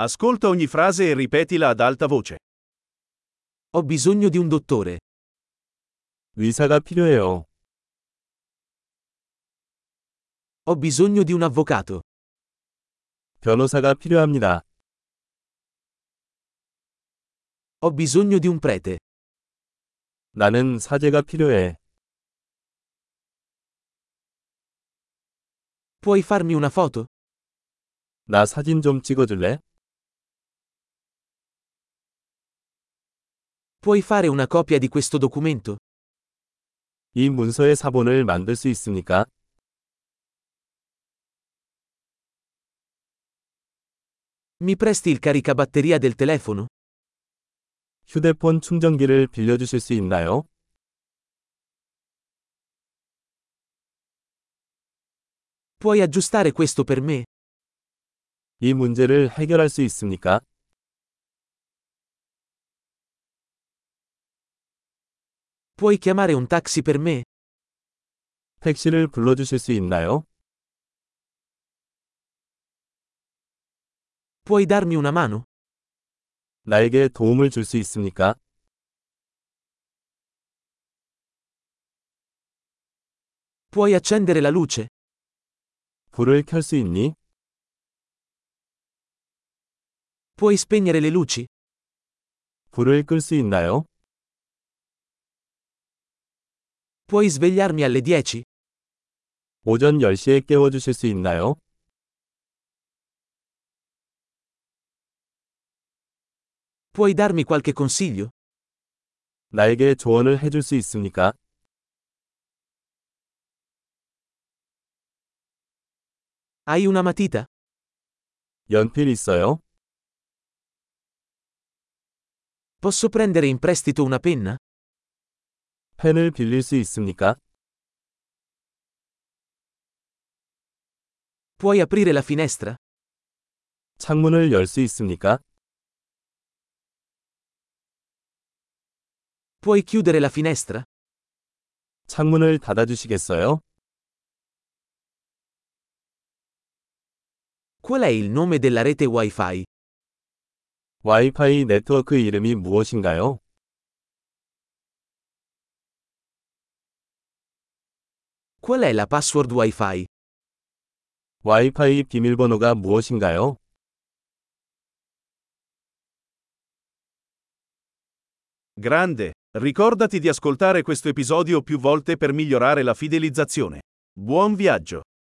Ascolta ogni frase e ripetila ad alta voce. Ho bisogno di un dottore. 의사가 필요해요. Ho bisogno di un avvocato. 변호사가 필요합니다. Ho bisogno di un prete. 나는 사제가 필요해. Puoi farmi una foto? 나 사진 좀 찍어줄래? Puoi fare una copia di questo documento? 이 문서의 사본을 만들 수 있습니까? Mi presti il caricabatteria del telefono? 휴대폰 충전기를 빌려주실 수 있나요? Puoi aggiustare questo per me? 이 문제를 해결할 수 있습니까? Puoi chiamare un taxi per me? 택시를 불러주실 수 있나요? Puoi darmi una mano? 나에게 도움을 줄 수 있습니까? Puoi accendere la luce? 불을 켤 수 있니? Puoi spegnere le luci? 불을 끌 수 있나요? Puoi svegliarmi alle 10? 오전 10시에 깨워주실 수 있나요? Puoi darmi qualche consiglio? 나에게 조언을 해줄 수 있습니까? Hai una matita? 연필 있어요? Posso prendere in prestito una penna? 펜을 빌릴 수 있습니까? Puoi aprire la finestra? 창문을 열 수 있습니까? Puoi chiudere la finestra? 창문을 닫아주시겠어요? Qual è il nome della rete Wi-Fi? 와이파이 네트워크 이름이 무엇인가요? Qual è la password Wi-Fi? 와이파이 비밀번호가 무엇인가요? Grande! Ricordati di ascoltare questo episodio più volte per migliorare la fidelizzazione. Buon viaggio!